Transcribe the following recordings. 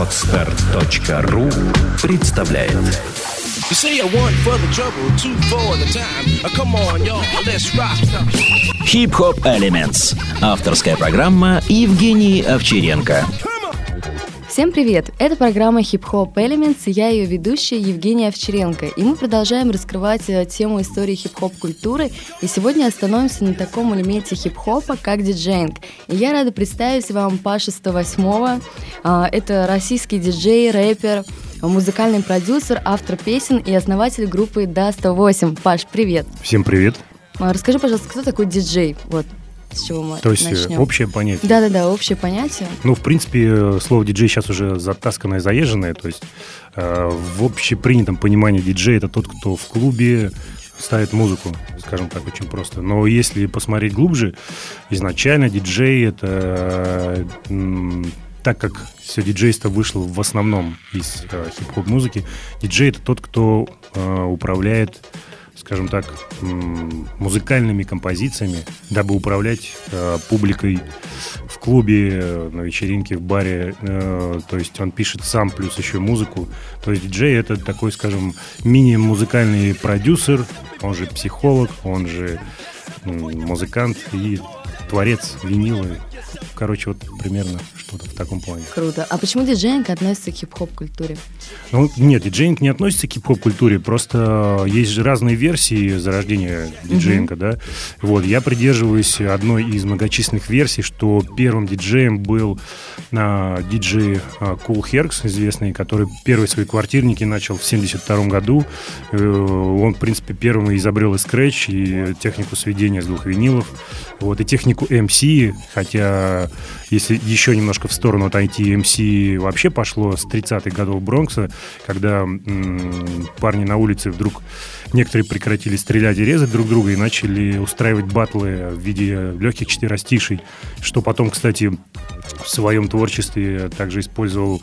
Отстар.ру представляет You say one for the trouble, two for the time. Uh, come on, y'all, let's rock. Хип-хоп Elements. Авторская программа Евгений Овчаренко. Всем привет! Это программа Hip Hop Elements, и я ее ведущая Евгения Овчаренко. И мы продолжаем раскрывать э, тему истории хип-хоп культуры, и сегодня остановимся на таком элементе хип-хопа, как диджеинг. И я рада представить вам Паша 108 а, Это российский диджей, рэпер, музыкальный продюсер, автор песен и основатель группы Да-108. Паш, привет! Всем привет! А, расскажи, пожалуйста, кто такой диджей? Вот, с чего мы То есть э, начнем. общее понятие. Да-да-да, общее понятие. Ну, в принципе, э, слово диджей сейчас уже затасканное, заезженное. То есть э, в общепринятом понимании диджей это тот, кто в клубе ставит музыку, скажем так, очень просто. Но если посмотреть глубже, изначально диджей это м, так как все диджейство вышло в основном из э, хип-хоп музыки, диджей это тот, кто э, управляет, скажем так, музыкальными композициями, дабы управлять э, публикой в клубе, э, на вечеринке, в баре. Э, то есть он пишет сам, плюс еще музыку. То есть диджей это такой, скажем, мини-музыкальный продюсер, он же психолог, он же музыкант и творец винила. Короче, вот примерно что-то в таком плане. Круто. А почему диджеинг относится к хип-хоп культуре? Ну, нет, диджеинг не относится к хип-хоп культуре, просто есть же разные версии зарождения диджеинга, да. Вот, я придерживаюсь одной из многочисленных версий, что первым диджеем был а, диджей а, Kool Herc, известный, который первые свои квартирники начал в 72 году. Э, Он, в принципе, первым изобрел и скретч, и технику сведения с двух винилов, вот, и технику MC, хотя если еще немножко в сторону отойти, MC вообще пошло с 30-х годов Бронкса, когда м, парни на улице вдруг некоторые прекратили стрелять и резать друг друга и начали устраивать батлы в виде легких четверостишей, что потом, кстати, в своем творчестве также использовал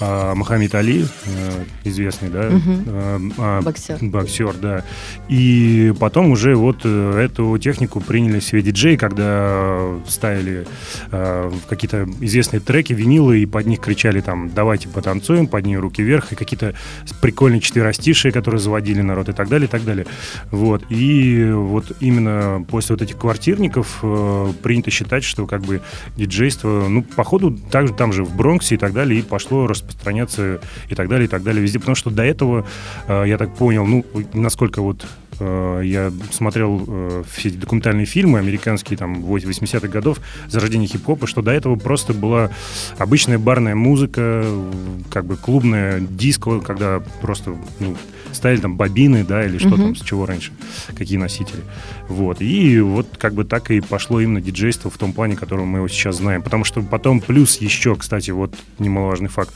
а, Мохаммед Али, э, известный, да, а, а, Боксер. боксер, да. И потом уже вот э, эту технику приняли себе диджеи, когда ставили э, в какие-то известные треки, винилы, и под них кричали там «давайте потанцуем», подними руки вверх, и какие-то прикольные четверостишие, которые заводили народ и так далее, и так далее. Вот. И вот именно после вот этих квартирников э, принято считать, что как бы диджейство, ну, походу, также там же в Бронксе и так далее, и пошло распространяться и так далее, и так далее везде. Потому что до этого, э, я так понял, ну, насколько вот я смотрел э, все эти документальные фильмы американские, там, 80-х годов, зарождение хип-хопа, что до этого просто была обычная барная музыка, э, как бы клубная диско, когда просто ну, ставили там бобины, да, или что там, с чего раньше, какие носители. Вот. И вот как бы так и пошло именно диджейство в том плане, которого мы его сейчас знаем. Потому что потом плюс еще, кстати, вот немаловажный факт,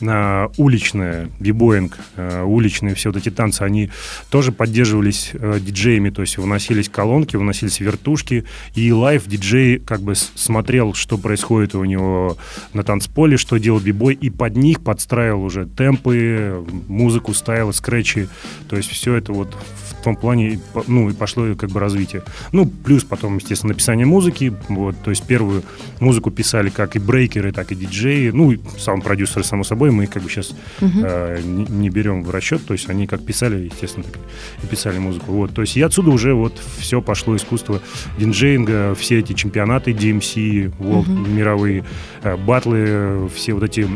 на уличное, b-boying, э, уличные все вот эти танцы, они тоже поддерживались э, диджеями, то есть выносились колонки, выносились вертушки, и live диджей как бы смотрел, что происходит у него на танцполе, что делал b-boy, и под них подстраивал уже темпы, музыку ставил, скретчи, то есть все это вот в том плане, ну, и пошло как бы развитие. Ну, плюс потом, естественно, написание музыки, вот, то есть первую музыку писали как и брейкеры, так и диджеи, ну, и саунд-продюсеры, само собой, мы как бы сейчас э, не, не берем в расчет, то есть они как писали, естественно, так и писали музыку, вот, то есть и отсюда уже вот все пошло искусство диджеинга, все эти чемпионаты DMC, World, мировые, э, батлы, э, все вот эти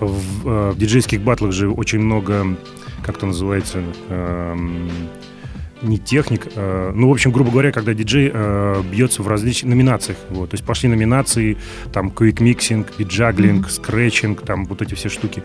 в, э, в диджейских батлах же очень много, как это называется, эм, не техник, э, ну, в общем, грубо говоря, когда диджей э, бьется в различных номинациях, вот, то есть пошли номинации, там, quick mixing, beat juggling, скретчинг, там, вот эти все штуки,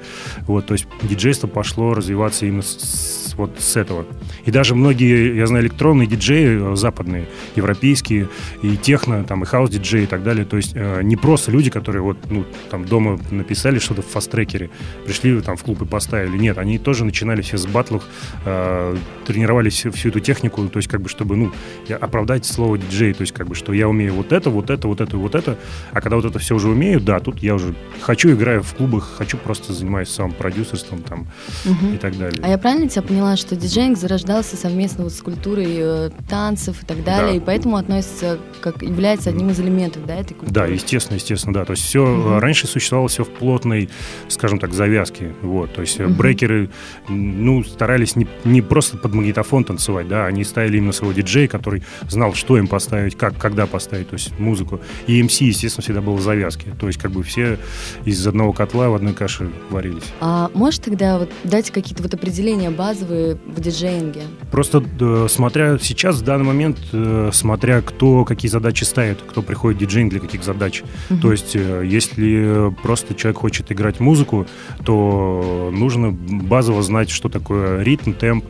вот, то есть диджейство пошло развиваться именно с- с, вот с этого. И даже многие, я знаю, электронные диджеи э, западные, европейские, и техно, там, и хаус-диджеи и так далее, то есть э, не просто люди, которые вот, ну, там, дома написали что-то в FastTracker е, пришли там в клуб и поставили, нет, они тоже начинали все с батлов, э, тренировали всю, эту технику, то есть как бы чтобы, ну, оправдать слово диджей, то есть как бы, что я умею вот это, вот это, вот это, вот это, а когда вот это все уже умею, да, тут я уже хочу, играю в клубах, хочу просто занимаюсь самым продюсерством там угу. и так далее. А я правильно тебя поняла, что диджейнг зарождался совместно вот с культурой э, танцев и так далее, да. и поэтому относится, как является одним из элементов, да, этой культуры? Да, естественно, естественно, да, то есть все, угу. раньше существовало все в плотной, скажем так, завязке, вот, то есть угу. брейкеры, ну, старались не, не просто под магнитофон танцевать, да, они ставили именно своего диджея, который знал, что им поставить, как, когда поставить, то есть музыку. И МС, естественно, всегда было завязки. То есть как бы все из одного котла в одной каше варились. А можешь тогда вот дать какие-то вот определения базовые в диджеинге? Просто э, смотря сейчас, в данный момент, э, смотря кто какие задачи ставит, кто приходит в диджеинг для каких задач. Угу. То есть э, если просто человек хочет играть музыку, то нужно базово знать, что такое ритм, темп,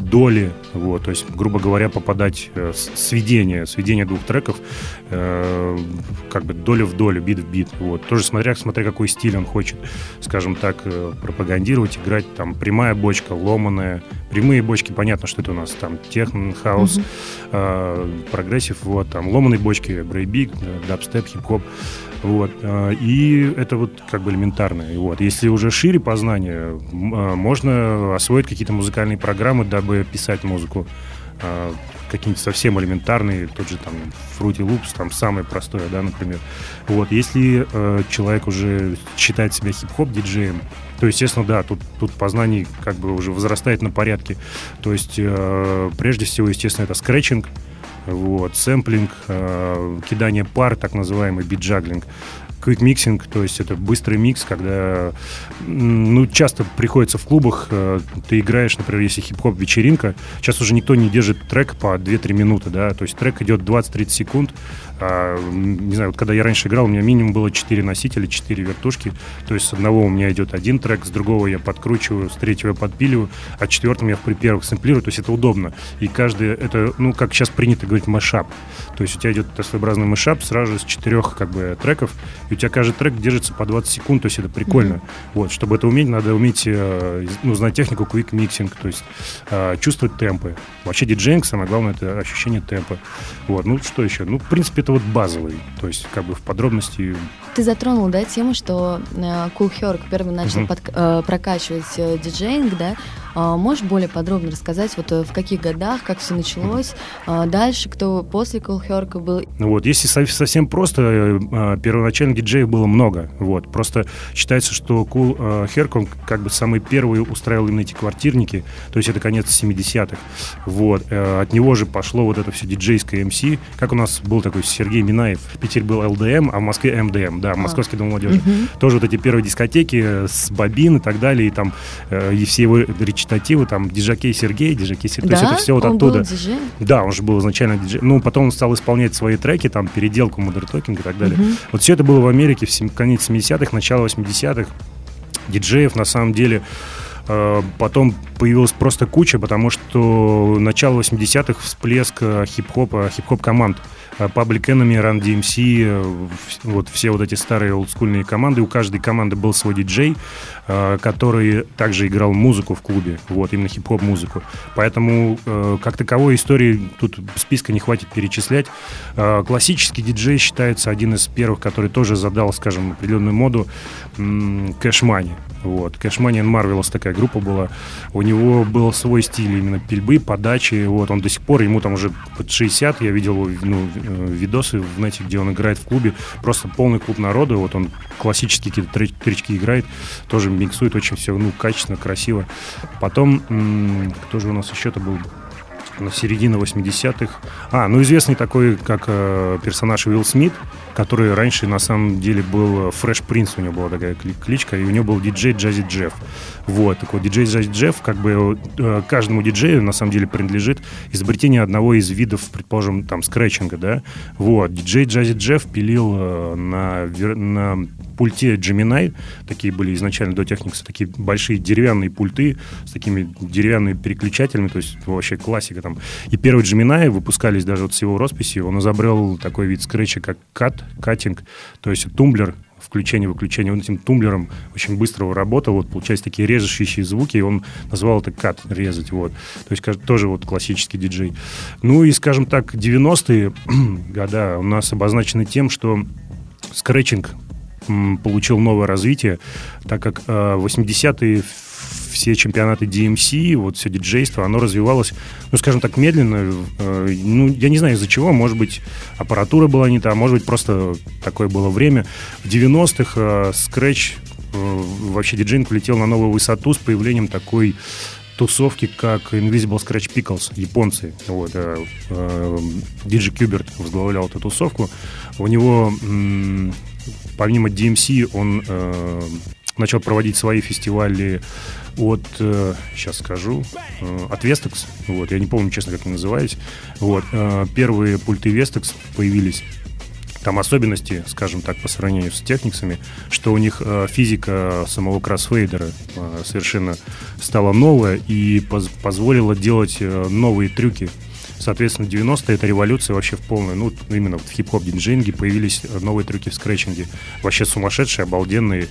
доли, вот, то есть, грубо говоря, попадать э, сведение, сведение двух треков, э, как бы доля в долю, бит в бит, вот, тоже смотря, смотря какой стиль он хочет, скажем так, э, пропагандировать, играть, там, прямая бочка, ломаная, прямые бочки, понятно, что это у нас, там, техно, хаус, mm-hmm. э, прогрессив, вот, там, ломаные бочки, брейкбит, дабстеп, хип-хоп, вот. А, и это вот как бы элементарно. Вот. Если уже шире познание, а, можно освоить какие-то музыкальные программы, дабы писать музыку а, какие-нибудь совсем элементарные, тот же там Fruity Loops, там самое простое, да, например. Вот, если человек уже считает себя хип-хоп диджеем, то, естественно, да, тут, тут познание как бы уже возрастает на порядке. То есть, прежде всего, естественно, это скретчинг, вот, сэмплинг, э, кидание пар, так называемый beat juggling, quick mixing, то есть это быстрый микс, когда ну, часто приходится в клубах, э, ты играешь, например, если хип-хоп вечеринка, сейчас уже никто не держит трек по 2-3 минуты, да, то есть трек идет 20-30 секунд, а, не знаю, вот когда я раньше играл, у меня минимум было 4 носителя, 4 вертушки. То есть с одного у меня идет один трек, с другого я подкручиваю, с третьего я подпиливаю, а четвертым я при первых сэмплирую. То есть это удобно. И каждый, это, ну, как сейчас принято говорить, машап. То есть у тебя идет своеобразный машап сразу с четырех как бы треков, и у тебя каждый трек держится по 20 секунд, то есть это прикольно. Mm-hmm. Вот, чтобы это уметь, надо уметь, э, ну, знать технику quick mixing, то есть э, чувствовать темпы. Вообще диджейнг, самое главное, это ощущение темпа. Вот, ну, что еще? Ну, в принципе, это вот базовый, то есть как бы в подробности. Ты затронул, да, тему, что Cool Herc первый начал uh-huh. под, э, прокачивать э, диджейнг, да, можешь более подробно рассказать, вот э, в каких годах, как все началось, а, дальше, кто после Колхерка был? Ну вот, если совсем просто, э, а, первоначально диджеев было много, вот, просто считается, что Кул Херк, он как бы самый первый устраивал именно эти квартирники, то есть это конец 70-х, вот, э, от него же пошло вот это все диджейское МС, как у нас был такой Сергей Минаев, в Питере был ЛДМ, а в Москве МДМ, да, Московский дом молодежи, угу. тоже вот эти первые дискотеки с бобин и так далее, и там, и все его речи речитативы, там, Диджакей Сергей, Диджакей Сергей, да? то есть это все вот он оттуда. Был диджей? Да, он же был изначально диджей. Ну, потом он стал исполнять свои треки, там, переделку, модертокинг и так далее. Угу. Вот все это было в Америке в конец 70-х, начало 80-х. Диджеев, на самом деле, э, Потом появилась просто куча, потому что начало 80-х всплеск э, хип-хопа, хип-хоп команд. Э, Public Enemy, Run DMC, вот все вот эти старые олдскульные команды. У каждой команды был свой диджей. Э, который также играл музыку в клубе, вот, именно хип-хоп музыку. Поэтому, э, как таковой истории тут списка не хватит перечислять. Э, классический диджей считается один из первых, который тоже задал, скажем, определенную моду кэшмани. Вот. Кэшмани Marvelous такая группа была. У него был свой стиль именно пельбы, подачи. Вот. Он до сих пор, ему там уже под 60, я видел ну, видосы в нете, где он играет в клубе. Просто полный клуб народа. Вот он классические какие-то тречки играет. Тоже миксует очень все, ну, качественно, красиво. Потом, кто же у нас еще-то был? На середина 80-х. А, ну известный такой, как э, персонаж Уилл Смит, который раньше на самом деле был Фреш Принц, у него была такая кличка, и у него был диджей Джази Джефф. Вот, так вот, диджей Джази Джефф, как бы э, каждому диджею на самом деле принадлежит изобретение одного из видов, предположим, там, скретчинга, да. Вот, диджей Джази Джефф пилил э, на, на пульте Gemini, такие были изначально до Technics, такие большие деревянные пульты с такими деревянными переключателями, то есть вообще классика там. И первые Gemini выпускались даже вот с его росписи, он изобрел такой вид скретча, как кат, катинг, то есть тумблер, включение-выключение, он этим тумблером очень быстро работал, вот получались такие режущие звуки, и он назвал это кат, резать, вот. То есть тоже вот классический диджей. Ну и, скажем так, 90-е года у нас обозначены тем, что скретчинг получил новое развитие, так как 80-е э, все чемпионаты DMC, вот все диджейство, оно развивалось, ну, скажем так, медленно. Э, ну, я не знаю из-за чего, может быть, аппаратура была не та, может быть, просто такое было время. В 90-х э, Scratch, э, вообще диджейнг влетел на новую высоту с появлением такой тусовки, как Invisible Scratch Pickles, японцы. Вот, э, Диджи Кюберт возглавлял эту тусовку. У него, м- помимо DMC, он э, начал проводить свои фестивали от, э, сейчас скажу, э, от Vestax. Вот, я не помню, честно, как они назывались. Вот, э, первые пульты Vestax появились там особенности, скажем так, по сравнению с техниксами, что у них э, физика самого кроссфейдера э, совершенно стала новая и поз позволила делать э, новые трюки Соответственно, 90-е это революция вообще в полную. Ну, именно в хип-хоп диджейнге появились э, новые трюки в скретчинге. Вообще сумасшедшие, обалденные.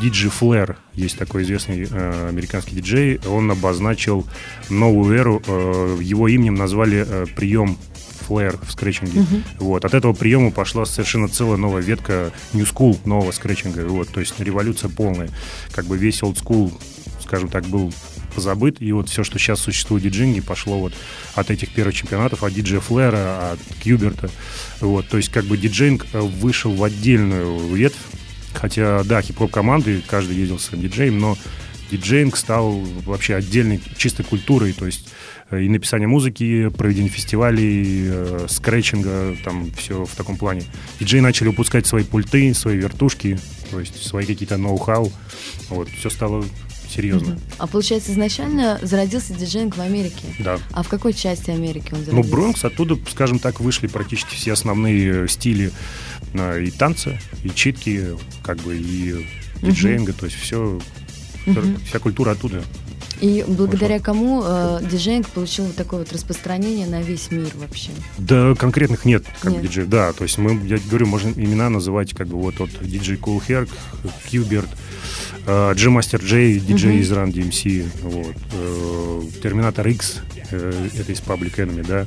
Диджи Флэр, есть такой известный э, американский диджей, он обозначил новую эру. Э, его именем назвали э, прием флэр в скретчинге. Uh-huh. Вот. От этого приема пошла совершенно целая новая ветка New School нового скретчинга. Вот. То есть революция полная. Как бы весь old school, скажем так, был позабыт, и вот все, что сейчас существует в диджинге, пошло вот от этих первых чемпионатов, от диджея Флэра, от Кьюберта, вот, то есть как бы диджеинг э, вышел в отдельную ветвь, хотя, да, хип-хоп команды, каждый ездил своим диджеем, но диджеинг стал вообще отдельной чистой культурой, то есть э, и написание музыки, проведение фестивалей, э, скретчинга, там все в таком плане. Диджеи начали выпускать свои пульты, свои вертушки, то есть свои какие-то ноу-хау. Вот, все стало серьезно. Угу. А получается, изначально зародился диджейнг в Америке? Да. А в какой части Америки он ну, зародился? Ну, Бронкс, оттуда, скажем так, вышли практически все основные стили и танца, и читки, как бы, и диджейнга, угу. то есть все, угу. вся культура оттуда. И благодаря кому э, диджейнг получил вот такое вот распространение на весь мир вообще? Да, конкретных нет, как нет. диджей. Да, то есть мы, я говорю, можно имена называть как бы вот от диджей Cool Herc, Qbert, G-Master J, диджей из Run DMC, вот, э, Terminator X, э, это из Public Enemy, да,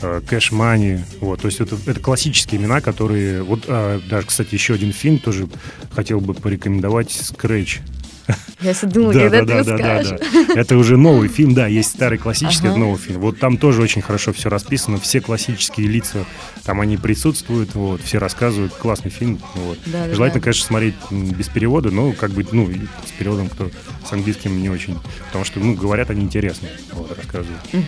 Cash Money, вот, то есть это, это классические имена, которые, вот, а, даже, кстати, еще один фильм тоже хотел бы порекомендовать, Scratch, я все думала, да, когда да, ты да, скажешь. Да, да. Это уже новый фильм, да, есть старый классический, ага. новый фильм. Вот там тоже очень хорошо все расписано, все классические лица, там они присутствуют, вот, все рассказывают, классный фильм. Вот. Да, Желательно, да. конечно, смотреть без перевода, но как бы, ну, с переводом, кто с английским не очень, потому что, ну, говорят они интересно, вот, рассказывают. Угу.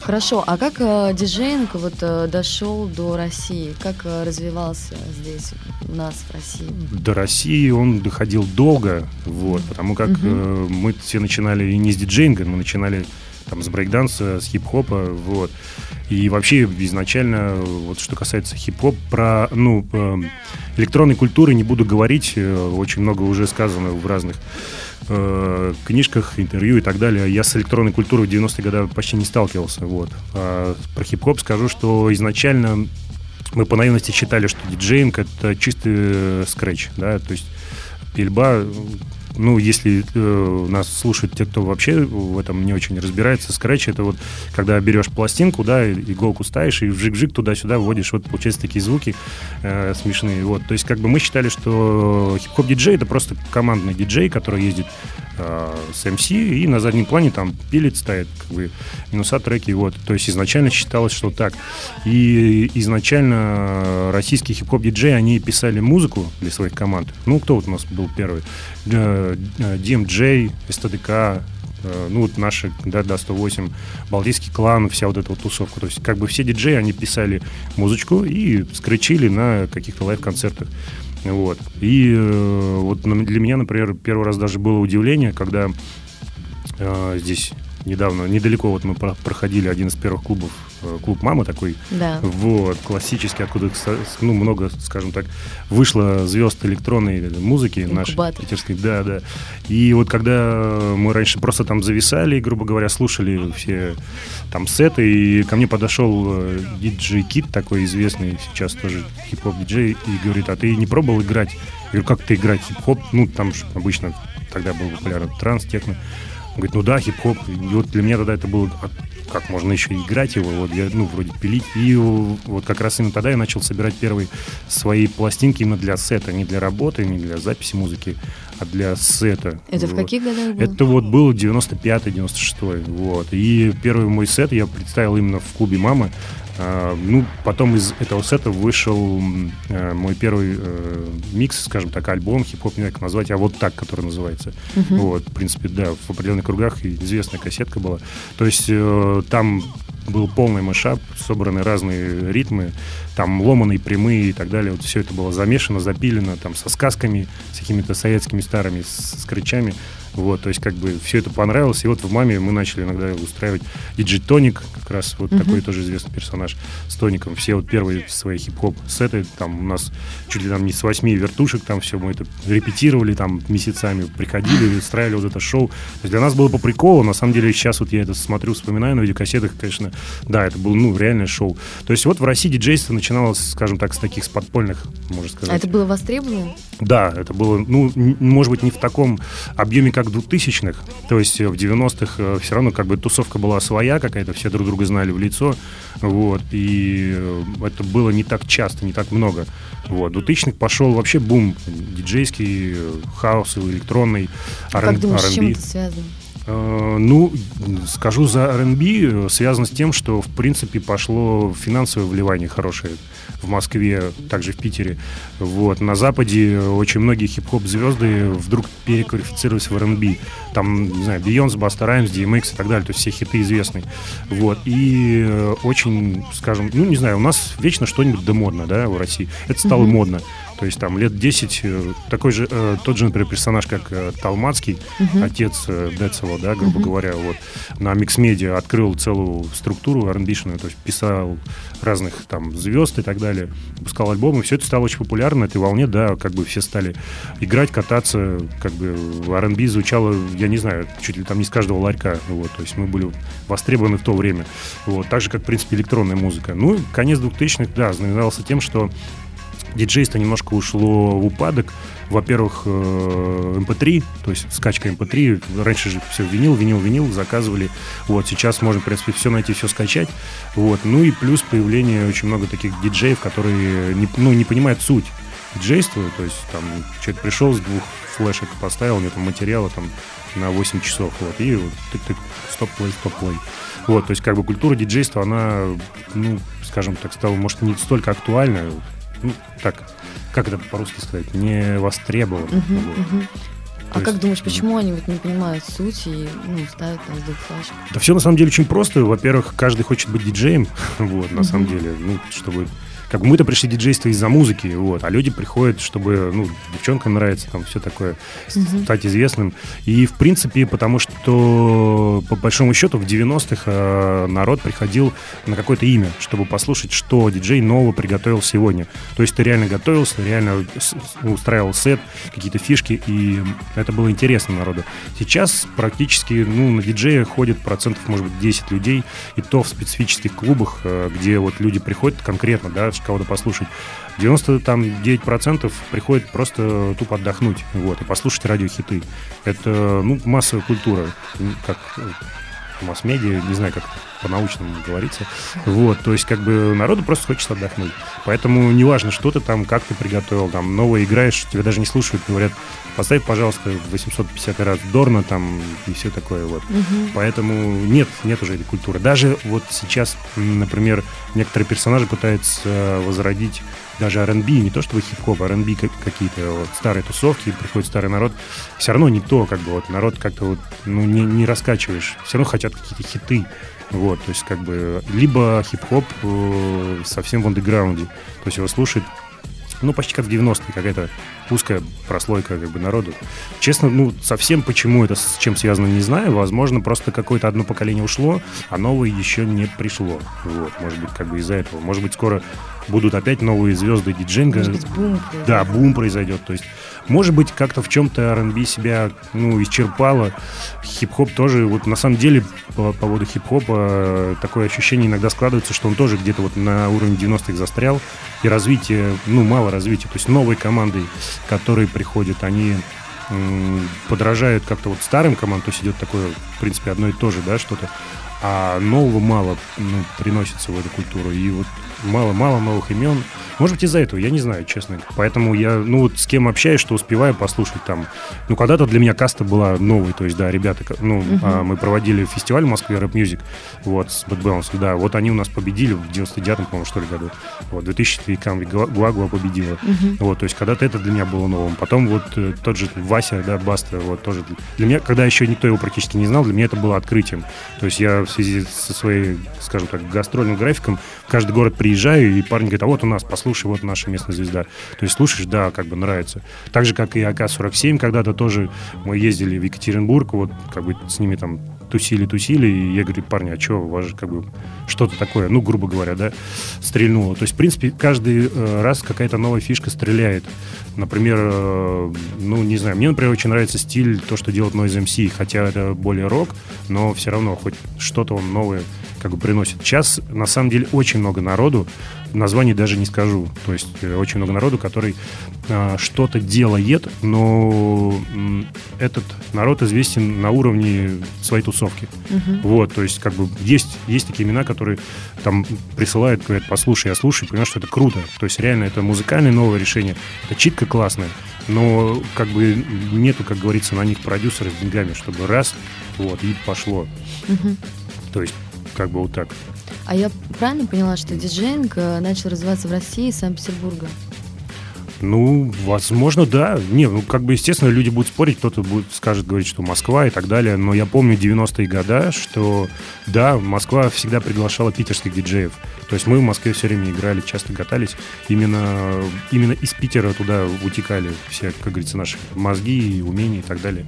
Хорошо, а как э, диджейнг вот э, дошел до России? Как э, развивался здесь у нас в России? До России он доходил долго, вот, потому как угу. э, мы все начинали и не с диджейнга, мы начинали там с брейкданса, с хип-хопа, вот. И вообще изначально, вот что касается хип-хоп, про, ну, э, электронной культуры не буду говорить, э, очень много уже сказано в разных э, книжках, интервью и так далее. Я с электронной культурой в 90-е годы почти не сталкивался. Вот. А про хип-хоп скажу, что изначально мы по наивности считали, что диджейнг — это чистый скретч, да, то есть пельба ну, если э, нас слушают те, кто вообще в этом не очень разбирается, скретч это вот, когда берешь пластинку, да, иголку ставишь и вжик-вжик туда-сюда вводишь, вот получаются такие звуки э, смешные, вот. То есть, как бы мы считали, что хип-хоп диджей это просто командный диджей, который ездит э, с MC и на заднем плане там пилит, ставит как бы минуса треки, вот. То есть изначально считалось, что так. И изначально российские хип-хоп диджеи, они писали музыку для своих команд. Ну, кто вот у нас был первый? DMJ, СТДК, э, ну вот наши, да, да, 108, Балтийский клан, вся вот эта вот тусовка. То есть как бы все диджеи, они писали музычку и скричили на каких-то лайв-концертах. Вот. И э, вот для меня, например, первый раз даже было удивление, когда э, здесь недавно, недалеко вот мы про- проходили один из первых клубов, э, клуб «Мама» такой. Да. Вот, классический, откуда, ну, много, скажем так, вышло звезд электронной музыки нашей Инкубатор. питерской. Да, да. И вот когда мы раньше просто там зависали, грубо говоря, слушали все там сеты, и ко мне подошел э, диджей Кит, такой известный сейчас тоже хип-хоп диджей, и говорит, а ты не пробовал играть? Я говорю, как ты играть хип-хоп? Ну, там же обычно тогда был популярен транс, техно. Говорит, ну да, хип-хоп. И вот для меня тогда это было, а как можно еще играть его, вот я, ну, вроде пилить. И вот как раз именно тогда я начал собирать первые свои пластинки именно для сета, не для работы, не для записи музыки, а для сета. Это в Вот. каких годах было? Это вот был 95-96, вот. И первый мой сет я представил именно в клубе «Мамы». А, ну, потом из этого сета вышел э, мой первый э, микс, скажем так, альбом, хип-хоп, не знаю, как назвать, а вот так, который называется. Вот, в принципе, да, в определенных кругах известная кассетка была. То есть э, там был полный мышап, собраны разные ритмы, там ломаные, прямые и так далее. Вот все это было замешано, запилено, там со сказками, с какими-то советскими старыми, с, с кричами. Вот, то есть как бы все это понравилось. И вот в «Маме» мы начали иногда устраивать диджей Тоник, как раз вот такой тоже известный персонаж с Тоником. Все вот первые свои хип-хоп сеты, там у нас чуть ли там не с восьми вертушек, там все мы это репетировали там месяцами, приходили, устраивали вот это шоу. То есть для нас было по приколу, на самом деле сейчас вот я это смотрю, вспоминаю на видеокассетах, конечно, да, это было, ну, реальное шоу. То есть вот в России диджейство начиналось, скажем так, с таких с подпольных, можно сказать. А это было востребовано? Да, это было, ну, может быть, не в таком объеме, как в 2000-х. То есть э, в 90-х все равно как бы тусовка была своя какая-то, все друг друга знали в лицо. Вот, и э, это было не так часто, не так много. Вот, в 2000-х пошел вообще бум диджейский, э, хаос, электронный, А как R&B. думаешь, с чем это связано? Э, Ну, скажу за R&B, связано с тем, что, в принципе, пошло финансовое вливание хорошее в Москве, также в Питере. Вот. На Западе очень многие хип-хоп звезды вдруг переквалифицировались в R&B. Там, не знаю, Бейонс, Баста Раймс, DMX и так далее, то есть все хиты известные. Вот. И э, очень, скажем, ну, не знаю, у нас вечно что-нибудь да модно, да, в России. Это стало модно. То есть там лет 10 э, такой же, э, тот же, например, персонаж, как э, Талмацкий, отец э, Децла, да, грубо говоря, вот, на Микс-медиа открыл целую структуру R&B то есть писал разных там звезд и так далее, выпускал альбомы, все это стало очень популярно на этой волне, да, как бы все стали играть, кататься, как бы R&B звучало, я не знаю, чуть ли там не с каждого ларька, вот, то есть мы были востребованы в то время, вот, так же, как, в принципе, электронная музыка. Ну, конец 2000-х, да, знаменовался тем, что диджейство немножко ушло в упадок. Во-первых, э, MP3, то есть скачка MP3. Раньше же все винил, винил, винил, заказывали. Вот, сейчас можно, в принципе, все найти, все скачать. Вот. Ну и плюс появление очень много таких диджеев, которые не, ну, не понимают суть диджейства. То есть там человек пришел с двух флешек, поставил мне там материала там на 8 часов. Вот, и вот тык-тык, стоп-плей, стоп-плей. Вот, то есть как бы культура диджейства, она, ну, скажем так, стала, может, не столько актуальна, ну, так, как это по-русски сказать, не востребована. Мгм, Вот. мгм. А То как есть, думаешь, почему они вот не понимают суть и ну, ставят там с двух флешек? Да все на самом деле очень просто. Во-первых, каждый хочет быть диджеем, вот, на самом деле, ну, чтобы... Как бы мы-то пришли диджейство из-за музыки, вот, а люди приходят, чтобы, ну, девчонкам нравится, там, все такое, с- стать известным. И, в принципе, потому что, по большому счету, в 90-х э, народ приходил на какое-то имя, чтобы послушать, что диджей нового приготовил сегодня. То есть ты реально готовился, реально устраивал сет, какие-то фишки, и это было интересно народу. Сейчас практически, ну, на диджея ходит процентов, может быть, 10 людей, и то в специфических клубах, э, где вот люди приходят конкретно, да, кого-то послушать. 99% приходят просто тупо отдохнуть, вот, и послушать радиохиты. Это, ну, массовая культура, как масс-медиа, не знаю, как по-научному говорится. Вот, то есть, как бы народу просто хочется отдохнуть. Поэтому неважно, что ты там, как ты приготовил, там, новое играешь, тебя даже не слушают, говорят, поставь, пожалуйста, 850 раз Дорна там и все такое вот. Поэтому нет, нет уже этой культуры. Даже вот сейчас, например, некоторые персонажи пытаются возродить даже R&B, не то чтобы хип-хоп, а R&B как- какие-то вот старые тусовки, приходит старый народ, все равно не то, как бы вот народ как-то вот, ну, не, не раскачиваешь, все равно хотят какие-то хиты, вот, то есть как бы либо хип-хоп э, совсем в андеграунде, то есть его слушает ну, почти как в 90-е, какая-то узкая прослойка как бы народу. Честно, ну, совсем почему это с чем связано, не знаю. Возможно, просто какое-то одно поколение ушло, а новое еще не пришло. Вот, может быть, как бы из-за этого. Может быть, скоро будут опять новые звезды диджинга. Может быть, бум. Да, бум произойдет. То есть, может быть, как-то в чем-то R&B себя, ну, исчерпало. Хип-хоп тоже, вот на самом деле, по поводу хип-хопа, э, такое ощущение иногда складывается, что он тоже где-то вот на уровне 90-х застрял. И развитие, ну, мало развития. То есть, новые команды, которые приходят, они подражают как-то вот старым командам, то есть идет такое, в принципе, одно и то же, да, что-то, а нового мало ну, приносится в эту культуру, и вот мало-мало новых имен. Может быть, из-за этого, я не знаю, честно. Поэтому я, ну, вот с кем общаюсь, что успеваю послушать там. Ну, когда-то для меня каста была новой, то есть, да, ребята, ну, а, мы проводили фестиваль в Москве Рэп Music, вот, с Bad Balance, да, вот они у нас победили в 99-м, по-моему, что ли, году. Вот, 2003 Камри Гуагуа победила. Вот, то есть, когда-то это для меня было новым. Потом вот э, тот же Вася, да, Баста, вот, тоже для меня, когда еще никто его практически не знал, для меня это было открытием. То есть, я в связи со своей, скажем так, гастрольным графиком в каждый город приезжаю, и парни говорят, а вот у нас, послушай, вот наша местная звезда. То есть слушаешь, да, как бы нравится. Так же, как и АК-47, когда-то тоже мы ездили в Екатеринбург, вот как бы с ними там тусили-тусили, и я говорю, парни, а что, у вас же как бы что-то такое, ну, грубо говоря, да, стрельнуло. То есть, в принципе, каждый э, раз какая-то новая фишка стреляет. Например, э, ну, не знаю, мне, например, очень нравится стиль, то, что делает Noise MC, хотя это более рок, но все равно хоть что-то он новое как бы приносит. Сейчас, на самом деле, очень много народу, названий даже не скажу. То есть э, очень много народу, который а, что-то делает, но этот народ известен на уровне своей тусовки. Вот, то есть как бы есть, есть такие имена, которые там присылают, говорят, послушай, я слушаю, понимаю, что это круто. То есть реально это музыкальное новое решение, это читка классная, но как бы нету, как говорится, на них продюсера с деньгами, чтобы раз, вот, и пошло. То есть как бы вот так. А я правильно поняла, что диджейнг э, начал развиваться в России из Санкт-Петербурга? Ну, возможно, да. Не, ну, как бы, естественно, люди будут спорить, кто-то будет, скажет, говорить, что Москва и так далее, но я помню 90-е годы, что, да, Москва всегда приглашала питерских диджеев. То есть мы в Москве все время играли, часто катались. Именно, именно из Питера туда утекали все, как говорится, наши мозги, и умения и так далее.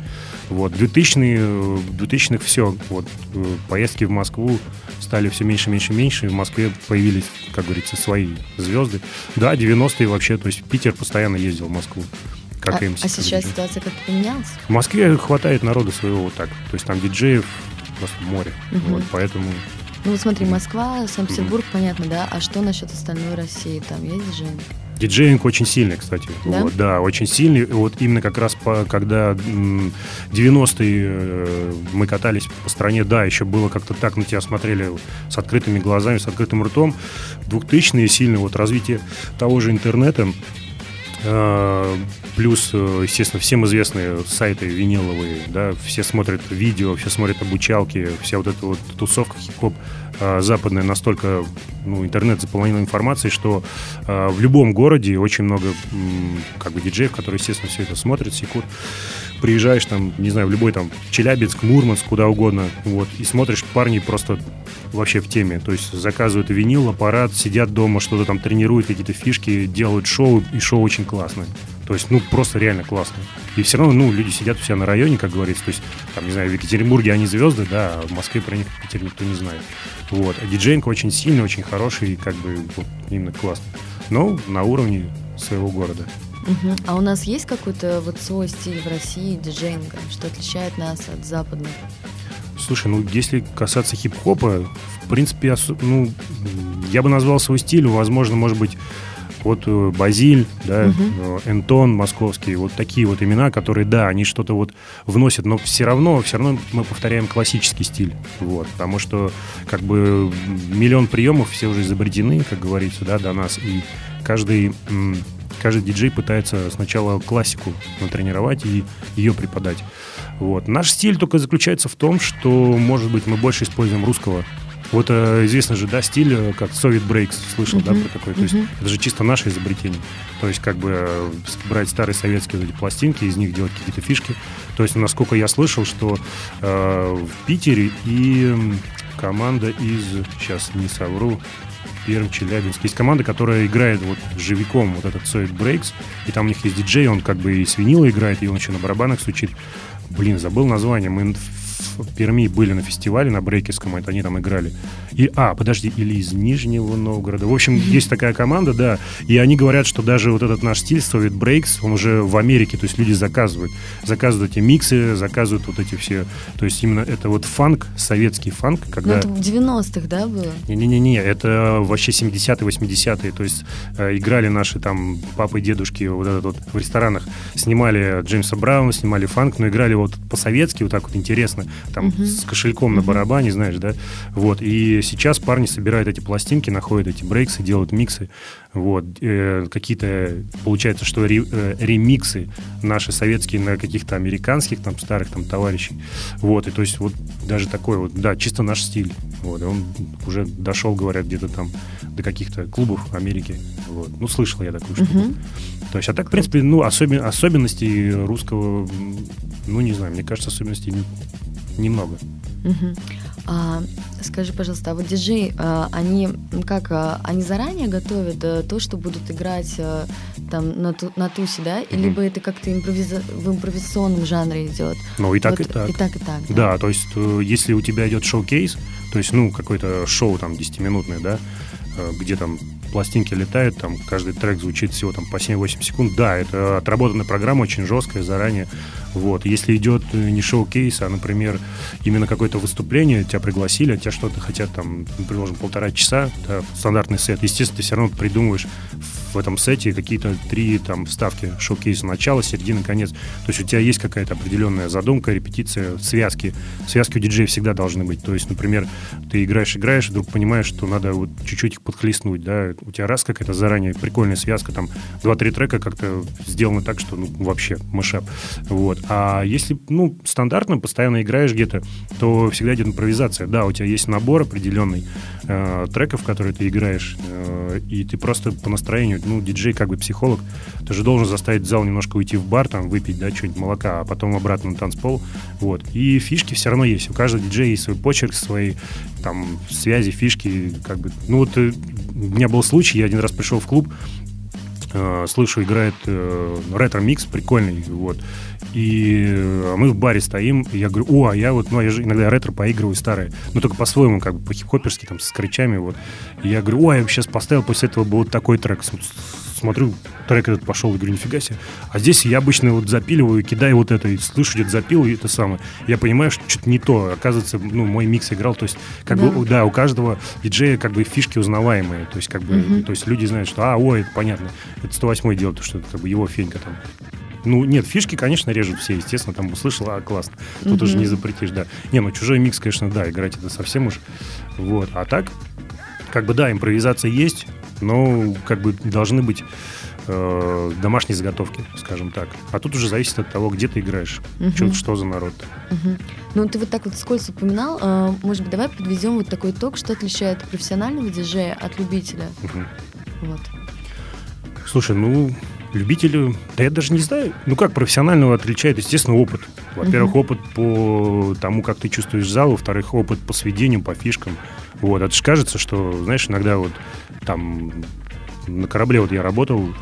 Вот, 2000-е, э, в 2000-х все, вот, э, поездки в Москву стали все меньше, меньше, меньше, в Москве появились, как говорится, свои звезды. Да, 90-е вообще, то есть Питер постоянно ездил в Москву. Как а, MC, а как сейчас диджей. ситуация как-то поменялась? В Москве хватает народа своего вот так. То есть там диджеев просто море. Мгм. Вот, поэтому Ну вот смотри, Москва, Санкт-Петербург, понятно, да? А что насчет остальной России? Там есть диджейнг? Диджеинг очень сильный, кстати. Да? Вот, да, очень сильный. Вот именно как раз по, когда м, 90-е э, мы катались по стране, да, еще было как-то так, на тебя смотрели с открытыми глазами, с открытым ртом. 2000-е сильное вот развитие того же интернета. Э, Плюс, э, естественно, всем известные сайты виниловые, да, все смотрят видео, все смотрят обучалки, вся вот эта вот тусовка хип-хоп э, западная настолько, ну, интернет заполнен информацией, что э, в любом городе очень много, как бы, диджеев, которые, естественно, все это смотрят, секут. Приезжаешь там, не знаю, в любой там Челябинск, Мурманск, куда угодно, вот, и смотришь, парни просто вообще в теме. То есть заказывают винил, аппарат, сидят дома, что-то там тренируют, какие-то фишки, делают шоу, и шоу очень классное. То есть, ну, просто реально классно. И все равно, ну, люди сидят у себя на районе, как говорится. То есть, там, не знаю, в Екатеринбурге они звезды, да, а в Москве про них в Питере никто не знает. Вот. А диджейнг очень сильный, очень хороший, и как бы вот, именно классно. Но на уровне своего города. Мгм. А у нас есть какой-то вот свой стиль в России диджейнга, что отличает нас от западных? Слушай, ну если касаться хип-хопа, в принципе, ну, я бы назвал свой стиль, возможно, может быть, вот э, Базиль, да, э, Энтон московский, вот такие вот имена, которые, да, они что-то вот вносят, но все равно, все равно мы повторяем классический стиль, вот, потому что как бы миллион приемов все уже изобретены, как говорится, да, до нас, и каждый каждый диджей пытается сначала классику натренировать и ее преподать. Вот. Наш стиль только заключается в том, что, может быть, мы больше используем русского. Вот э, известно же, да, стиль, э, как Soviet Breaks, слышал, да, Мгм, про такой. То есть это же чисто наше изобретение. То есть как бы э, брать старые советские вот эти пластинки, из них делать какие-то фишки. То есть, насколько я слышал, что э, в Питере и команда из, сейчас не совру, Пермь, Челябинск. Есть команда, которая играет вот живиком вот этот Soid Breaks, и там у них есть диджей, он как бы и с винила играет, и он еще на барабанах стучит. Блин, забыл название. Мы в Перми были на фестивале на Брейкерском, это они там играли. И, а, подожди, или из Нижнего Новгорода. В общем, есть такая команда, да, и они говорят, что даже вот этот наш стиль, Soviet Breaks, он уже в Америке, то есть люди заказывают. Заказывают эти миксы, заказывают вот эти все, то есть именно это вот фанк, советский фанк, когда... Ну, это в 90-х, да, было? Не-не-не, это вообще 70-е, 80-е, то есть э, играли наши там папы дедушки вот этот вот в ресторанах, снимали Джеймса Брауна, снимали фанк, но играли вот по-советски, вот так вот интересно там uh-huh. с кошельком на барабане, знаешь, да, вот, и сейчас парни собирают эти пластинки, находят эти брейксы, делают миксы, вот, э, какие-то, получается, что ре, э, ремиксы наши советские на каких-то американских, там, старых, там, товарищей, вот, и то есть вот даже такой вот, да, чисто наш стиль, вот, и он уже дошел, говорят, где-то там до каких-то клубов Америки, вот, ну, слышал я такую штуку. Uh-huh. То есть, а так, в принципе, ну, особен, особенностей русского, ну, не знаю, мне кажется, особенностей немного. Угу. А, скажи, пожалуйста, а вот диджей, а, они как, а, они заранее готовят а, то, что будут играть а, там на, ту, на тусе, да? Угу. Либо это как-то импровиза- в импровизационном жанре идет? Ну и так, вот, и так. И так, и так. Да? да, то есть э, если у тебя идет шоу-кейс, то есть, ну, какое-то шоу там 10-минутное, да, э, где там пластинки летают, там каждый трек звучит всего там по 7-8 секунд. Да, это отработанная программа, очень жесткая заранее. Вот. Если идет э, не шоу-кейс, а, например, именно какое-то выступление, тебя пригласили, а тебя что-то хотят там, предложим, полтора часа, да, стандартный сет, естественно, ты все равно придумываешь в этом сете какие-то три там вставки шоу-кейса, начало, середина, конец. То есть у тебя есть какая-то определенная задумка, репетиция, связки. Связки у диджея всегда должны быть. То есть, например, ты играешь, играешь, вдруг понимаешь, что надо вот чуть-чуть их подхлестнуть, да, у тебя раз какая-то заранее прикольная связка, там два-три трека как-то сделаны так, что ну вообще мышап. Вот. А если, ну, стандартно, постоянно играешь где-то, то всегда идет импровизация. Да, у тебя есть набор определенный э, треков, которые ты играешь, э, и ты просто по настроению, ну, диджей как бы психолог, ты же должен заставить зал немножко уйти в бар, там, выпить, да, что-нибудь молока, а потом обратно на танцпол. Вот. И фишки все равно есть. У каждого диджея есть свой почерк, свои там связи, фишки, как бы. Ну, вот э, у меня был случай, я один раз пришел в клуб, э, слышу, играет э, ретро-микс прикольный, вот. И а мы в баре стоим, и я говорю, о, а я вот, ну, я же иногда ретро поигрываю старые, но только по-своему, как бы по-хип-хоперски, там, с кричами, вот. И я говорю, ой, я сейчас поставил после этого был вот такой трек. Смотрю, трек этот пошел, и говорю, нифига себе. А здесь я обычно вот запиливаю, кидаю вот это, и слышу, где-то запил, и это самое. Я понимаю, что что-то не то. Оказывается, ну, мой микс играл, то есть, как да. бы, да, у каждого диджея как бы фишки узнаваемые. То есть, как бы, угу. то есть люди знают, что, а, ой, это понятно, это 108 делает, что это как бы его фенька там. Ну, нет, фишки, конечно, режут все, естественно, там услышал, а, классно. Тут mm-hmm. уже не запретишь, да. Не, ну, чужой микс, конечно, да, играть это совсем уж. Вот, а так, как бы, да, импровизация есть, но, как бы, должны быть э, домашние заготовки, скажем так. А тут уже зависит от того, где ты играешь, угу. что, что за народ. Угу. Ну, ты вот так вот скользко упоминал. Э, может быть, давай подведем вот такой итог, что отличает профессионального диджея от любителя? Угу. Вот. Слушай, ну, любителю, да я даже не знаю, ну как профессионального отличает, естественно, опыт. Во-первых, uh-huh. опыт по тому, как ты чувствуешь зал, во-вторых, опыт по сведению, по фишкам. Вот, это же кажется, что, знаешь, иногда вот там на корабле вот я работал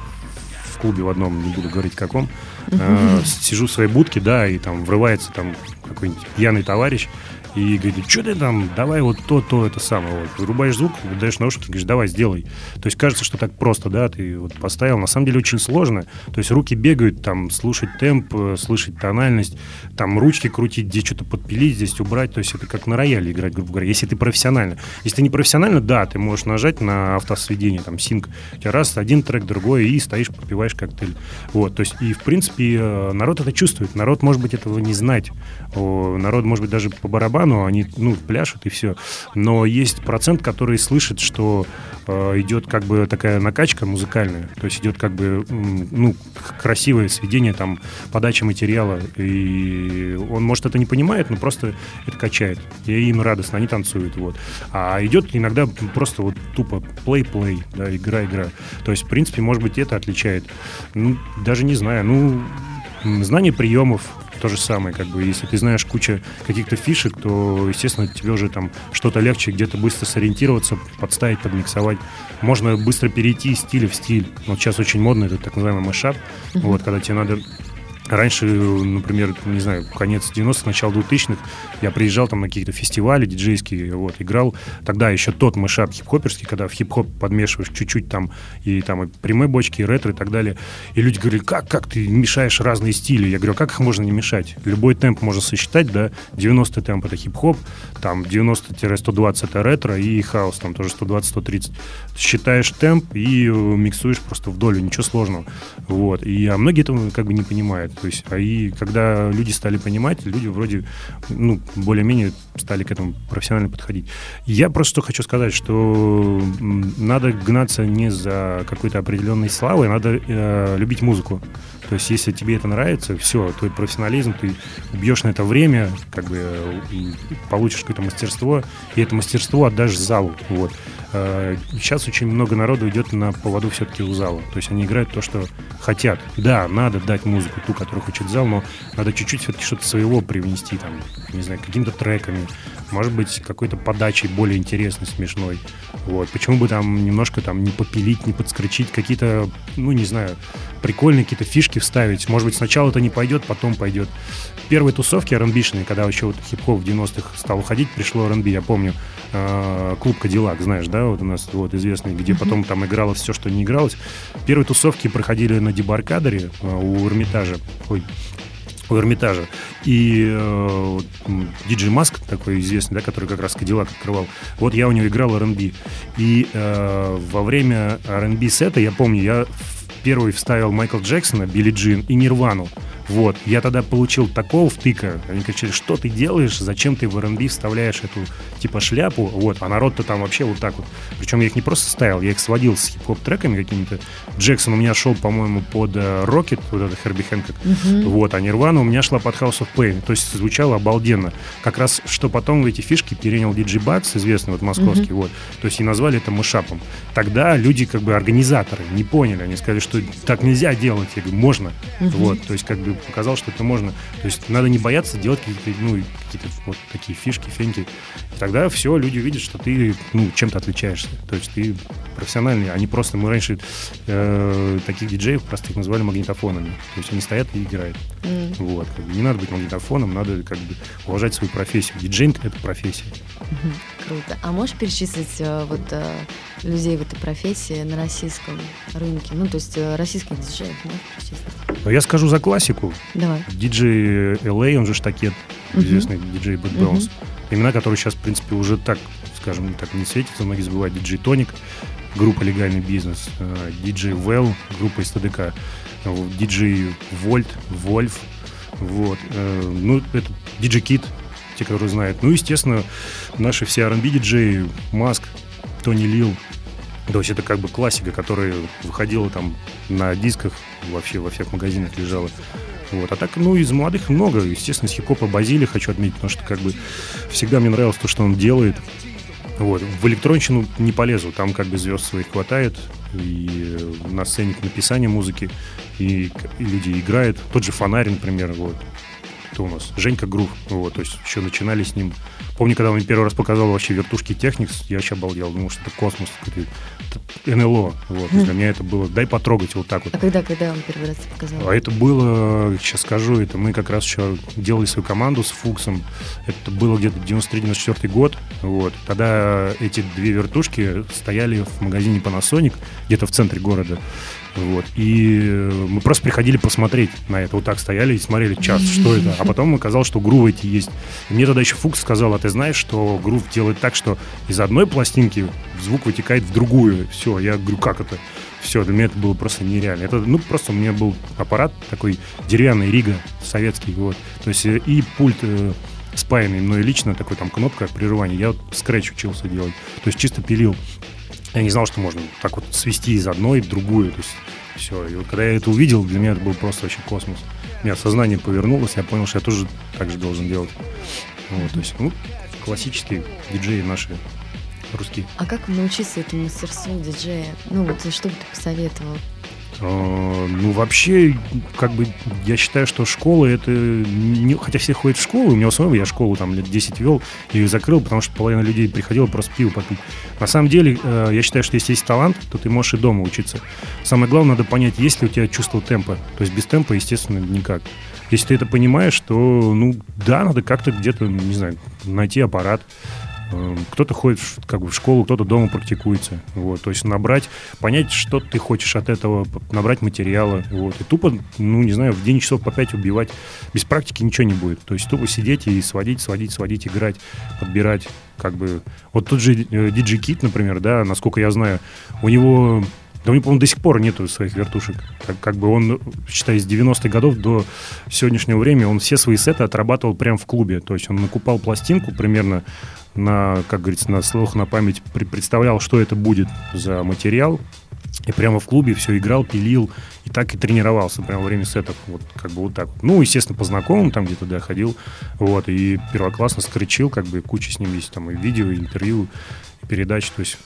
в клубе в одном, не буду говорить каком, uh-huh. э, сижу в своей будке, да, и там врывается там какой-нибудь пьяный товарищ, и говорит, что ты там, давай вот то, то, это самое. Вот. Вырубаешь звук, даешь наушники, говоришь, давай, сделай. То есть кажется, что так просто, да, ты вот поставил. На самом деле очень сложно. То есть руки бегают, там, слушать темп, э, слышать тональность, там, ручки крутить, где что-то подпилить, здесь убрать. То есть это как на рояле играть, грубо говоря, если ты профессионально. Если ты не профессионально, да, ты можешь нажать на автосведение, там, синк. У тебя раз, один трек, другой, и стоишь, попиваешь коктейль. Вот, то есть, и, в принципе, э, народ это чувствует. Народ, может быть, этого не знать. Народ, может быть, даже по барабану барабану, они, ну, пляшут и все. Но есть процент, который слышит, что э, идет как бы такая накачка музыкальная, то есть идет как бы, ну, красивое сведение, там, подача материала, и он, может, это не понимает, но просто это качает. И им радостно, они танцуют, вот. А идет иногда просто вот тупо плей-плей, да, игра-игра. То есть, в принципе, может быть, это отличает. Ну, даже не знаю, ну, знание приемов, то же самое, как бы, если ты знаешь кучу каких-то фишек, то, естественно, тебе уже там что-то легче где-то быстро сориентироваться, подставить, подмиксовать. Можно быстро перейти из стиля в стиль. Вот сейчас очень модно это так называемый мешап, mm-hmm. вот, когда тебе надо Раньше, например, не знаю, конец 90-х, начало 2000-х, я приезжал там на какие-то фестивали диджейские, вот, играл. Тогда еще тот мышап хип-хоперский, когда в хип-хоп подмешиваешь чуть-чуть там и там и прямые бочки, и ретро и так далее. И люди говорили, как, как ты мешаешь разные стили? Я говорю, «А как их можно не мешать? Любой темп можно сосчитать, да, 90 темп это хип-хоп, там 90-120 это ретро и хаос, там тоже 120-130. Считаешь темп и миксуешь просто вдоль, ничего сложного. Вот. И, а многие этого как бы не понимают. То есть, а и когда люди стали понимать, люди вроде, ну, более-менее стали к этому профессионально подходить. Я просто хочу сказать, что надо гнаться не за какой-то определенной славой, надо э, любить музыку. То есть, если тебе это нравится, все, твой профессионализм, ты убьешь на это время, как бы получишь какое-то мастерство, и это мастерство отдашь залу. Вот. Сейчас э, очень много народу идет на поводу все-таки у зала. То есть они играют то, что хотят. Да, надо дать музыку, ту, которую хочет зал, но надо чуть-чуть все-таки что-то своего привнести, там, не знаю, какими-то треками, может быть, какой-то подачей более интересной, смешной. Вот. Почему бы там немножко там не попилить, не подскричить, какие-то, ну, не знаю, прикольные какие-то фишки вставить. Может быть, сначала это не пойдет, потом пойдет. Первые тусовки R&B-шные, когда еще вот хип-хоп в 90-х стал уходить, пришло R&B, я помню, э, клуб Кадиллак, знаешь, да, вот у нас вот известный, где потом там игралось все, что не игралось. Первые тусовки проходили на Дебаркадере э, у Эрмитажа. Ой, у Эрмитажа. И э, диджей Маск, такой известный, да, который как раз Кадиллак открывал, вот я у него играл R&B. И э, во время R&B сета, я помню, я первый вставил Майкл Джексона, Билли Джин и Нирвану. Вот. Я тогда получил такого втыка. Они кричали, что ты делаешь, зачем ты в R&B вставляешь эту, типа, шляпу? Вот. А народ-то там вообще вот так вот. Причем я их не просто ставил, я их сводил с хип-хоп треками какими-то. Джексон у меня шел, по-моему, под Рокет, э, вот это Херби Хэнкок. Uh-huh. Вот. А Нирвана у меня шла под House of Pain. То есть звучало обалденно. Как раз, что потом в эти фишки перенял Диджи Бакс, известный вот московский, uh-huh. вот. То есть и назвали это мышапом. Тогда люди, как бы, организаторы не поняли. Они сказали, что так нельзя делать. Я говорю, можно. Uh-huh. Вот. То есть, как бы, показал, что это можно. То есть надо не бояться делать какие-то, ну, какие-то вот такие фишки, феньки. И тогда все, люди видят, что ты, ну, чем-то отличаешься. То есть ты профессиональный, а не просто... Мы раньше э, таких диджеев простых называли магнитофонами. То есть они стоят и играют. Mm. Вот. Как бы не надо быть магнитофоном, надо как бы уважать свою профессию. Диджейнг — это профессия. Mm-hmm. Круто. А можешь перечислить э, вот э, людей в этой профессии на российском рынке? Ну, то есть э, российских диджеев можешь перечислить? Но я скажу за классику. Давай. Диджей LA, он же штакет, известный uh-huh. диджей Bad Bounce. Uh-huh. Имена, которые сейчас, в принципе, уже так, скажем, так не светятся, многие забывают. Диджей Тоник, группа «Легальный бизнес», диджей Well, группа из ТДК, диджей Вольт, Вольф, вот. Ну, это диджей Кит, те, которые знают. Ну, естественно, наши все R&B диджеи, Маск, Тони Лил, то есть это как бы классика, которая выходила там на дисках, вообще во всех магазинах лежала. Вот. А так, ну, из молодых много. Естественно, с хип-хопа Базили хочу отметить, потому что как бы всегда мне нравилось то, что он делает. Вот. В электронщину не полезу, там как бы звезд своих хватает, и на сцене написание музыки, и, и люди играют. Тот же Фонарь, например, вот. Кто у нас? Женька Грув, вот, то есть еще начинали с ним Помню, когда он мне первый раз показал вообще вертушки Техникс, я вообще обалдел, думал, что это космос, это НЛО. Вот. Для меня это было, дай потрогать вот так вот. А когда, когда он первый раз показал? А это было, сейчас скажу, это мы как раз еще делали свою команду с Фуксом. Это было где-то 93-94 год. Вот. Тогда эти две вертушки стояли в магазине Panasonic, где-то в центре города. Вот. И э, мы просто приходили посмотреть на это. Вот так стояли и смотрели час, что это. А потом оказалось, что грувы эти есть. И мне тогда еще Фукс сказал, а ты знаешь, что грув делает так, что из одной пластинки звук вытекает в другую. Все, я говорю, как это? Все, для меня это было просто нереально. Это, ну, просто у меня был аппарат такой деревянный, Рига, советский, вот. То есть э, и пульт э, спаянный мной лично, такой там кнопка прерывания. Я вот скретч учился делать. То есть чисто пилил. Я не знал, что можно так вот свести из одной в другую. То есть все. И вот когда я это увидел, для меня это был просто вообще космос. У меня сознание повернулось, я понял, что я тоже так же должен делать. Вот, то есть, ну, классические диджеи наши русские. А как научиться этому мастерству диджея? Ну вот что бы ты посоветовал? Э, Ну, вообще, как бы, я считаю, что школа это... Не... Хотя все ходят в школу, у меня самого я школу там лет 10 вел, и закрыл, потому что половина людей приходила просто пиво попить. На самом деле, э, я считаю, что если есть талант, то ты можешь и дома учиться. Самое главное, надо понять, есть ли у тебя чувство темпа. То есть без темпа, естественно, никак. Если ты это понимаешь, то, ну, да, надо как-то где-то, не знаю, найти аппарат, кто-то ходит как бы в школу, кто-то дома практикуется. Вот, то есть набрать, понять, что ты хочешь от этого, набрать материала. Вот, и тупо, ну, не знаю, в день часов по пять убивать. Без практики ничего не будет. То есть тупо сидеть и сводить, сводить, сводить, играть, подбирать. Как бы... Вот тот же э, DJ Kit, например, да, насколько я знаю, у него да у него, по-моему, до сих пор нету своих вертушек. Как, как бы он, считай, с 90-х годов до сегодняшнего времени он все свои сеты отрабатывал прямо в клубе. То есть он накупал пластинку примерно на, как говорится, на слух, на память, представлял, что это будет за материал, и прямо в клубе все играл, пилил, и так и тренировался прямо во время сетов. Вот как бы вот так. Ну, естественно, по знакомым там где-то, да, ходил. Вот, и первоклассно скричил, как бы куча с ним есть там и видео, и интервью, и передач. То есть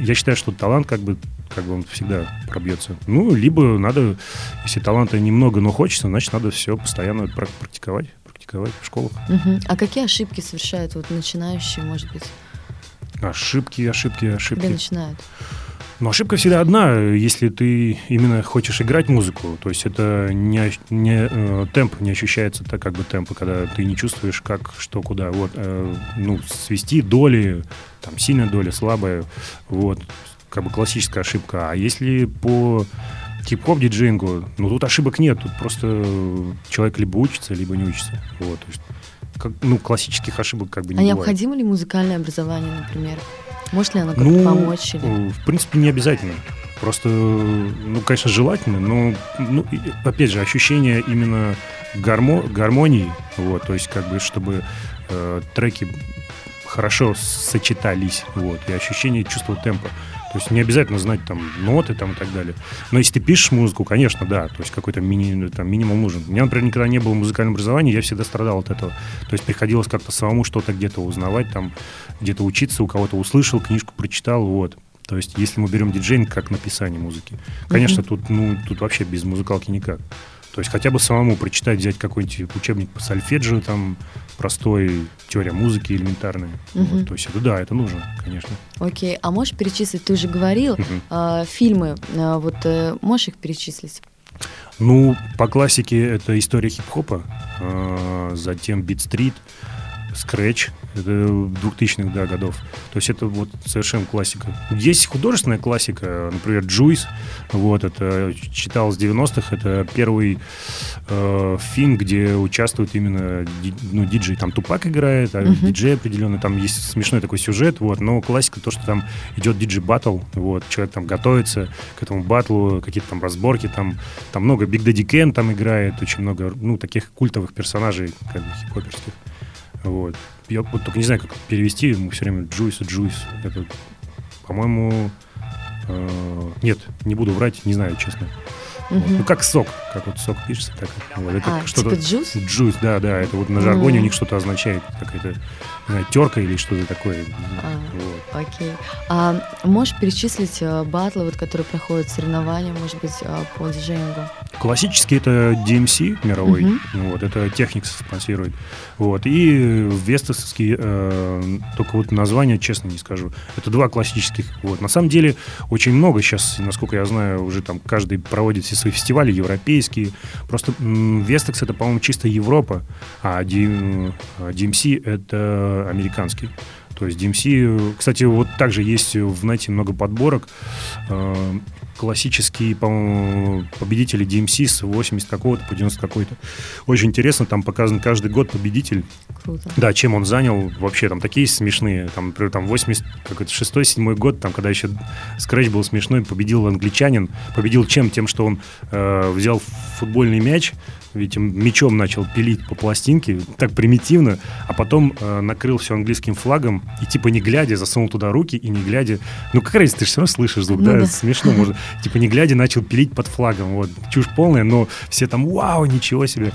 я считаю, что талант как бы как бы он всегда пробьется. Ну, либо надо, если таланта немного, но хочется, значит, надо все постоянно прак- практиковать, практиковать в школах. Мгм. А какие ошибки совершают вот начинающие, может быть, Ошибки, ошибки, ошибки. когда начинают? Но ошибка всегда одна, если ты именно хочешь играть музыку. То есть это не, не, э, темп не ощущается так как бы темпа, когда ты не чувствуешь, как, что, куда. Вот, э, ну, свести доли, там, сильная доля, слабая, вот, как бы классическая ошибка. А если по хип-хоп диджеингу, ну, тут ошибок нет, тут просто человек либо учится, либо не учится. Вот, то есть, как, ну, классических ошибок как бы не а бывает. необходимо ли музыкальное образование, например? Может ли оно как-то помочь? Или... э, в принципе, не обязательно. Просто, ну, конечно, желательно, но, ну, опять же, ощущение именно гармо- гармонии, вот, то есть, как бы, чтобы э, треки хорошо сочетались, вот, и ощущение чувства темпа. То есть не обязательно знать там ноты там и так далее. Но если ты пишешь музыку, конечно, да, то есть какой-то мини, там, минимум нужен. У меня, например, никогда не было музыкального образования, я всегда страдал от этого. То есть приходилось как-то самому что-то где-то узнавать, там, где-то учиться, у кого-то услышал, книжку прочитал, вот. То есть если мы берем диджейнг как написание музыки, конечно, тут, ну, тут вообще без музыкалки никак. То есть хотя бы самому прочитать, взять какой-нибудь учебник по сольфеджио, там, простой, теория музыки элементарная. Мгм. Вот, то есть это да, это нужно, конечно. Окей, а можешь перечислить, ты уже говорил, Мгм. а, фильмы, а, вот э, можешь их перечислить? Ну, по классике это история хип-хопа, а, затем Beat Street, Scratch, это 2000-х да, годов. То есть это вот совершенно классика. Есть художественная классика, например, Juice, вот, это читал с 90-х, это первый э, фильм, где участвует именно ну, диджей, там Тупак играет, а Мгм. диджей определенный, там есть смешной такой сюжет, вот, но классика то, что там идет диджей батл, вот, человек там готовится к этому батлу, какие-то там разборки, там, там много Big Daddy Ken там играет, очень много, ну, таких культовых персонажей, как бы, хип-хоперских. Вот. Я вот только не знаю, как перевести, ему все время Джуйс и Джуйс. Это, по-моему, э, нет, не буду врать, не знаю, честно. Вот. Мгм. Ну, как сок, как вот сок пишется, так вот. Это А, что-то... типа джуз? Джуйс, да, да, это вот на жаргоне у М. них что-то означает, какая-то, терка или что-то такое. А. Вот. Окей. А можешь перечислить э, батлы, вот, которые проходят соревнования, может быть, э, по диджеингу? Классический это DMC мировой, Мгм. ну вот, это Техникс спонсирует. Вот, и Вестовский, э, только вот название, честно не скажу. Это два классических. Вот. На самом деле очень много сейчас, насколько я знаю, уже там каждый проводит все свои фестивали европейские. Просто Вестекс это, по-моему, чисто Европа, а D- а DMC это американский. То есть DMC, кстати, вот также есть в нете много подборок. Э, Классические, по-моему, победители DMC с 80 какого-то по 90 какой-то. Очень интересно, там показан каждый год победитель. Круто. Да, чем он занял. Вообще, там такие смешные. Там, например, там 80, какой-то 6-7 год, там, когда еще скретч был смешной, победил англичанин. Победил чем? Тем, что он э, взял футбольный мяч, видите, мячом начал пилить по пластинке, так примитивно, а потом э, накрыл все английским флагом и типа не глядя засунул туда руки и не глядя, ну как разница, ты же все равно слышишь звук, Ну да? да. смешно может, типа не глядя начал пилить под флагом, вот, чушь полная, но все там, вау, ничего себе,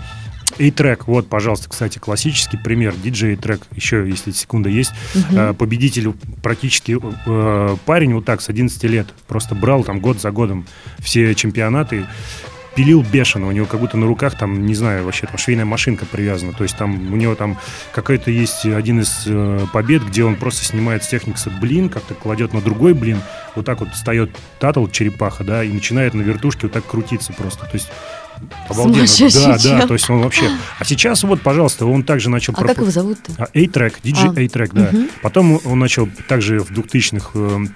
A-трек, вот, пожалуйста, кстати, классический пример. DJ трек, еще, если секунда есть. Угу. Победитель практически э, парень вот так с 11 лет просто брал там год за годом все чемпионаты пилил бешено, у него как будто на руках там, не знаю, вообще там швейная машинка привязана, то есть там у него там какой-то есть один из э, побед, где он просто снимает с техникса блин, как-то кладет на другой блин, вот так вот встает татл, черепаха, да, и начинает на вертушке вот так крутиться просто, то есть Обалденно. Да, да, то есть он вообще... А сейчас вот, пожалуйста, он также начал... А проп... как его зовут-то? А, A-Track, DJ а. A-Track, да. Угу. Потом он начал также в 2000-х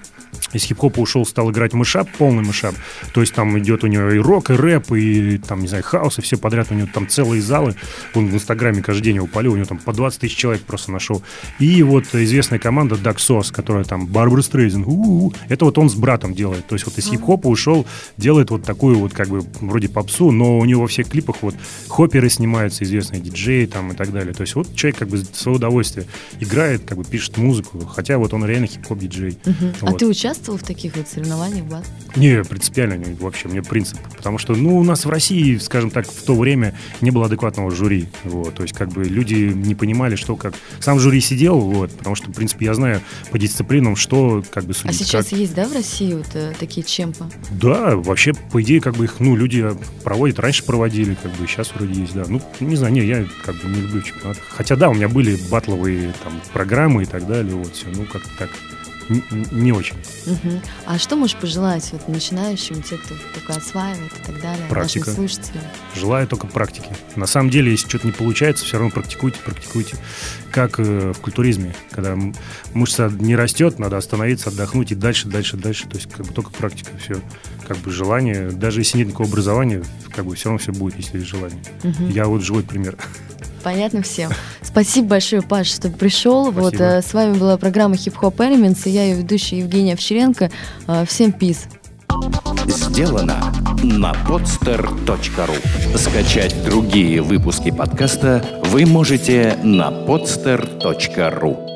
из хип-хопа ушел, стал играть мышап, полный мышап. То есть там идет у него и рок, и рэп, и там, не знаю, хаос, и все подряд. У него там целые залы. Он в Инстаграме каждый день его полил, у него там по 20 тысяч человек просто нашел. И вот известная команда Sauce, которая там Барбара Стрейзен, это вот он с братом делает. То есть вот из хип-хопа ушел, делает вот такую вот как бы вроде попсу, но у него во всех клипах вот хопперы снимаются, известные диджеи там и так далее. То есть вот человек как бы свое удовольствие играет, как бы пишет музыку, хотя вот он реально хип-хоп диджей. Uh-huh. Вот. А ты участвовал в таких вот соревнованиях, Влад? Не, принципиально не, вообще, мне принцип. Потому что, ну, у нас в России, скажем так, в то время не было адекватного жюри. Вот, то есть, как бы люди не понимали, что как... Сам жюри сидел, вот, потому что, в принципе, я знаю по дисциплинам, что как бы судить. А сейчас как... есть, да, в России вот э, такие чемпы? Да, вообще, по идее, как бы их, ну, люди проводят, раньше проводили, как бы сейчас вроде есть, да. Ну, не знаю, не, я как бы не люблю чемпионат. Хотя, да, у меня были батловые там программы и так далее, вот, все, ну, как-то так не очень. Угу. А что можешь пожелать вот начинающим, те, кто только осваивает и так далее, Практика. нашим слушателям? Желаю только практики. На самом деле, если что-то не получается, все равно практикуйте, практикуйте. Как э, в культуризме, когда мышца не растет, надо остановиться, отдохнуть и дальше, дальше, дальше. То есть как бы только практика, все. Как бы желание, даже если нет никакого образования, как бы все равно все будет, если есть желание. Угу. Я вот живой пример. Понятно всем. Спасибо большое, Паш, что пришел. Спасибо. Вот э, с вами была программа Hip Hop Elements, и я ее ведущая Евгения Овчаренко. Э, всем пиз. Сделано на podster.ru Скачать другие выпуски подкаста вы можете на podster.ru